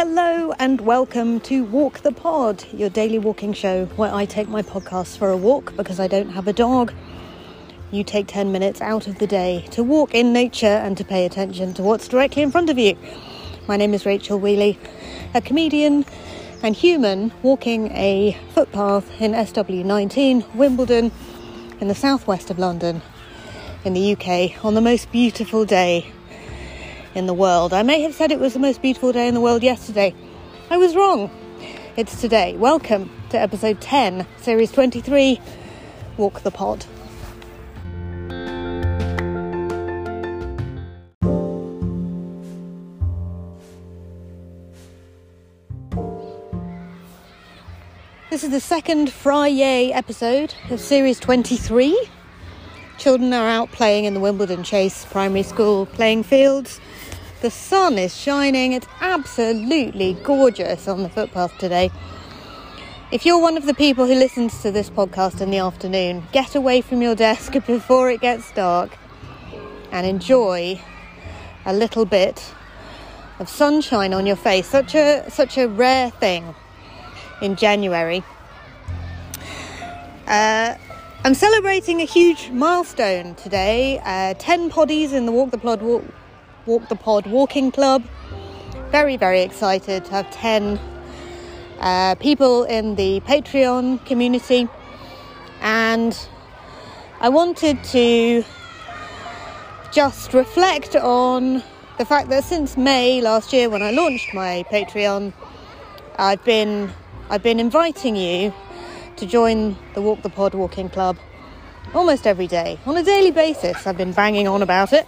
Hello and welcome to Walk the Pod, your daily walking show where I take my podcast for a walk because I don't have a dog. You take 10 minutes out of the day to walk in nature and to pay attention to what's directly in front of you. My name is Rachel Wheely, a comedian and human walking a footpath in SW19, Wimbledon, in the southwest of London, in the UK, on the most beautiful day in the world. I may have said it was the most beautiful day in the world yesterday. I was wrong. It's today. Welcome to episode 10, series 23 Walk the Pod. This is the second Friday episode of series 23. Children are out playing in the Wimbledon Chase Primary School playing fields. The sun is shining. It's absolutely gorgeous on the footpath today. If you're one of the people who listens to this podcast in the afternoon, get away from your desk before it gets dark and enjoy a little bit of sunshine on your face. Such a such a rare thing in January. Uh, I'm celebrating a huge milestone today. Uh, Ten poddies in the Walk the Plod Walk, Walk the Pod Walking Club. Very very excited to have ten uh, people in the Patreon community, and I wanted to just reflect on the fact that since May last year, when I launched my Patreon, I've been I've been inviting you to join the Walk the Pod Walking Club almost every day on a daily basis. I've been banging on about it.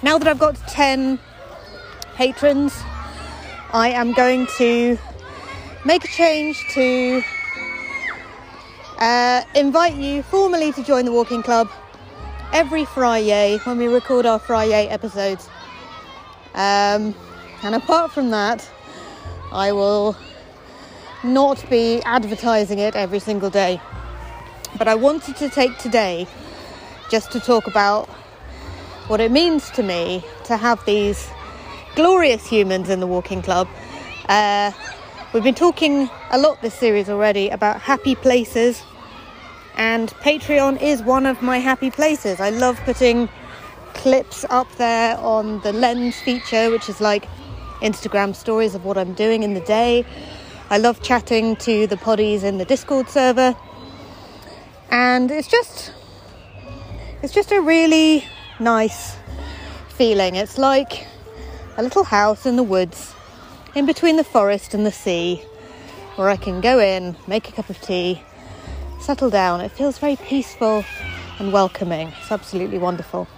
Now that I've got 10 patrons, I am going to make a change to uh, invite you formally to join the walking club every Friday when we record our Friday episodes. Um, and apart from that, I will not be advertising it every single day. But I wanted to take today just to talk about what it means to me to have these glorious humans in the walking club. Uh, we've been talking a lot this series already about happy places, and Patreon is one of my happy places. I love putting clips up there on the lens feature, which is like Instagram stories of what I'm doing in the day. I love chatting to the poddies in the Discord server. And it's just it's just a really nice feeling. It's like a little house in the woods in between the forest and the sea where I can go in, make a cup of tea, settle down. It feels very peaceful and welcoming. It's absolutely wonderful.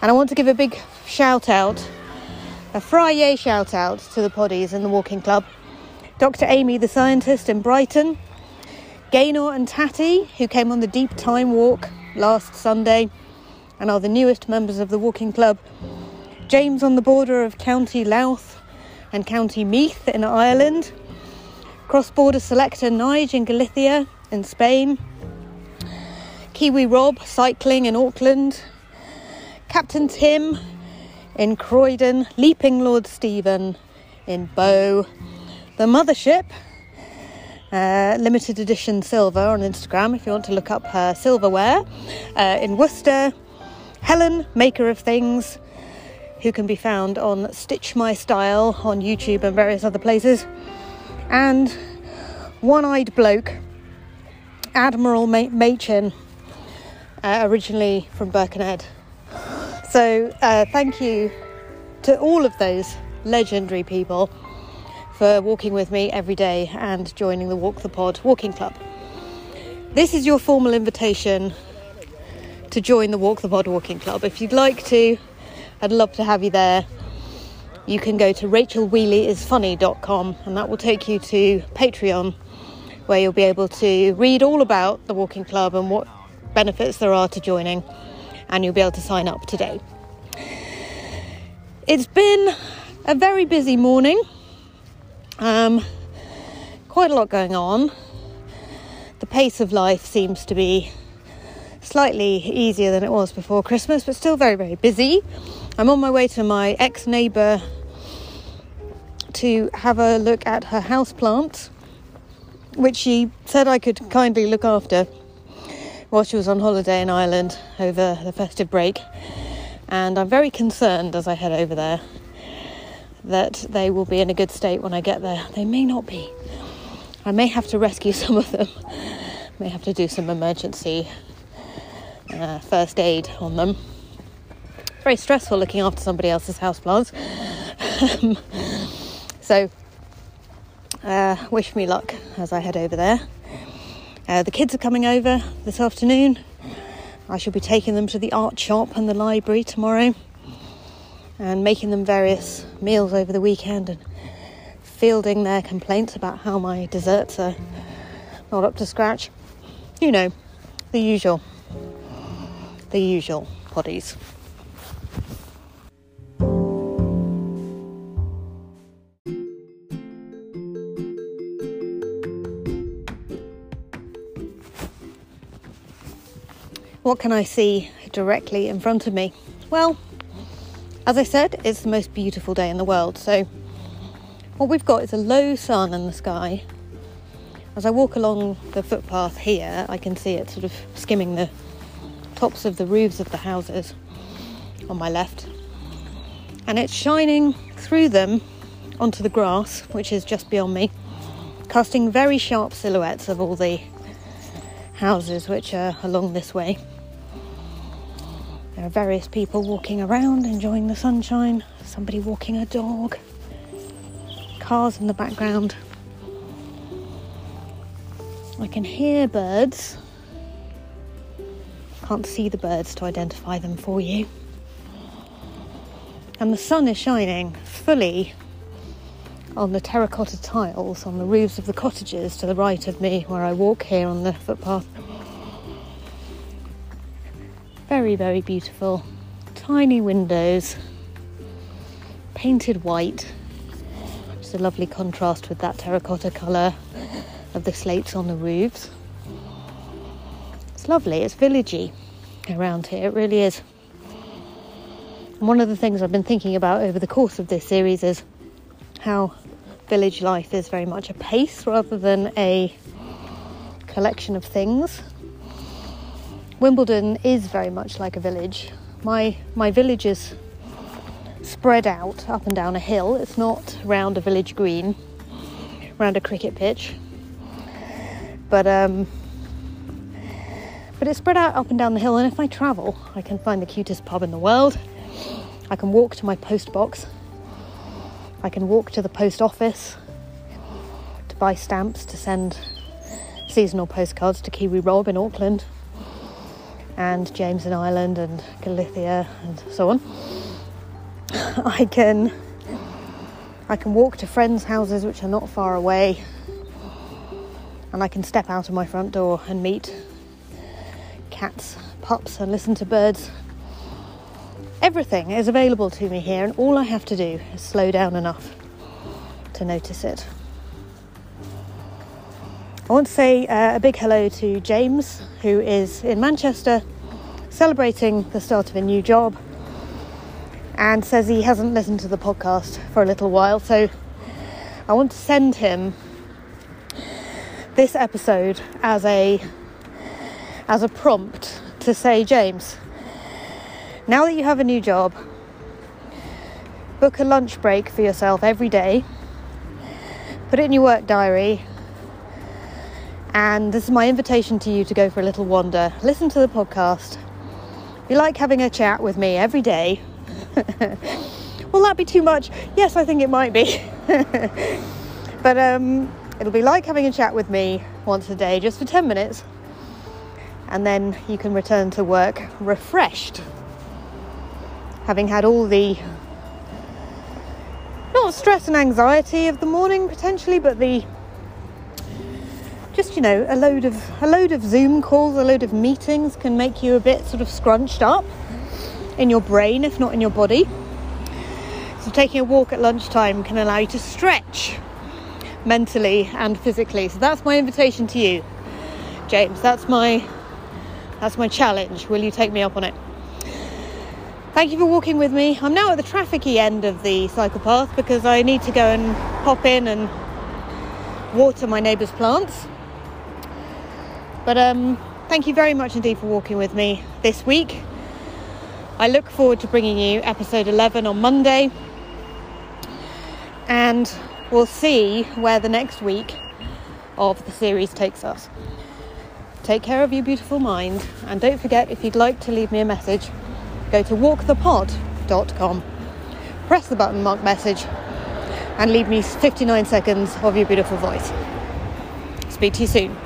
And I want to give a big shout out, a Friday shout out to the poddies in the walking club Dr. Amy, the scientist in Brighton, Gaynor and Tatty, who came on the Deep Time Walk last Sunday and are the newest members of the walking club, James on the border of County Louth and County Meath in Ireland, cross border selector Nige in Galicia in Spain, Kiwi Rob cycling in Auckland, Captain Tim in Croydon, Leaping Lord Stephen in Bow. The Mothership, uh, limited edition silver on Instagram if you want to look up her silverware uh, in Worcester. Helen, maker of things, who can be found on Stitch My Style on YouTube and various other places. And one eyed bloke, Admiral Ma- Machin, uh, originally from Birkenhead. So, uh, thank you to all of those legendary people for walking with me every day and joining the Walk the Pod Walking Club. This is your formal invitation to join the Walk the Pod Walking Club. If you'd like to, I'd love to have you there. You can go to rachelwheelyisfunny.com and that will take you to Patreon where you'll be able to read all about the walking club and what benefits there are to joining and you'll be able to sign up today. It's been a very busy morning. Um, quite a lot going on. The pace of life seems to be slightly easier than it was before Christmas, but still very, very busy. I'm on my way to my ex neighbour to have a look at her house plants, which she said I could kindly look after while she was on holiday in Ireland over the festive break. And I'm very concerned as I head over there that they will be in a good state when I get there. They may not be. I may have to rescue some of them, may have to do some emergency uh, first aid on them. Very stressful looking after somebody else's houseplants. so, uh, wish me luck as I head over there. Uh, the kids are coming over this afternoon. I shall be taking them to the art shop and the library tomorrow and making them various meals over the weekend and fielding their complaints about how my desserts are not up to scratch. You know, the usual. The usual poddies. What can I see directly in front of me? Well, as I said, it's the most beautiful day in the world. So, what we've got is a low sun in the sky. As I walk along the footpath here, I can see it sort of skimming the tops of the roofs of the houses on my left. And it's shining through them onto the grass, which is just beyond me, casting very sharp silhouettes of all the houses which are along this way. There are various people walking around enjoying the sunshine, somebody walking a dog, cars in the background. I can hear birds. Can't see the birds to identify them for you. And the sun is shining fully on the terracotta tiles on the roofs of the cottages to the right of me where I walk here on the footpath. Very, very beautiful. Tiny windows, painted white. Just a lovely contrast with that terracotta colour of the slates on the roofs. Lovely, it's villagey around here, it really is. And one of the things I've been thinking about over the course of this series is how village life is very much a pace rather than a collection of things. Wimbledon is very much like a village. My my village is spread out up and down a hill. It's not round a village green, round a cricket pitch, but um, but it's spread out up and down the hill. And if I travel, I can find the cutest pub in the world. I can walk to my post box. I can walk to the post office to buy stamps to send seasonal postcards to Kiwi Rob in Auckland and James in Ireland and Galithia and so on. I can I can walk to friends' houses which are not far away and I can step out of my front door and meet cats, pups and listen to birds. Everything is available to me here and all I have to do is slow down enough to notice it. I want to say uh, a big hello to James, who is in Manchester celebrating the start of a new job and says he hasn't listened to the podcast for a little while. So I want to send him this episode as a as a prompt to say, James, now that you have a new job, book a lunch break for yourself every day, put it in your work diary, and this is my invitation to you to go for a little wander. Listen to the podcast. If you like having a chat with me every day, will that be too much? Yes, I think it might be. but um, it'll be like having a chat with me once a day, just for 10 minutes. And then you can return to work refreshed, having had all the not stress and anxiety of the morning potentially, but the just you know a load of a load of zoom calls a load of meetings can make you a bit sort of scrunched up in your brain if not in your body. So taking a walk at lunchtime can allow you to stretch mentally and physically. So that's my invitation to you james. That's my that's my challenge will you take me up on it Thank you for walking with me. I'm now at the trafficy end of the cycle path because I need to go and hop in and water my neighbour's plants. But um, thank you very much indeed for walking with me this week. I look forward to bringing you episode 11 on Monday, and we'll see where the next week of the series takes us. Take care of your beautiful mind, and don't forget if you'd like to leave me a message, go to walkthepod.com, press the button mark message, and leave me 59 seconds of your beautiful voice. Speak to you soon.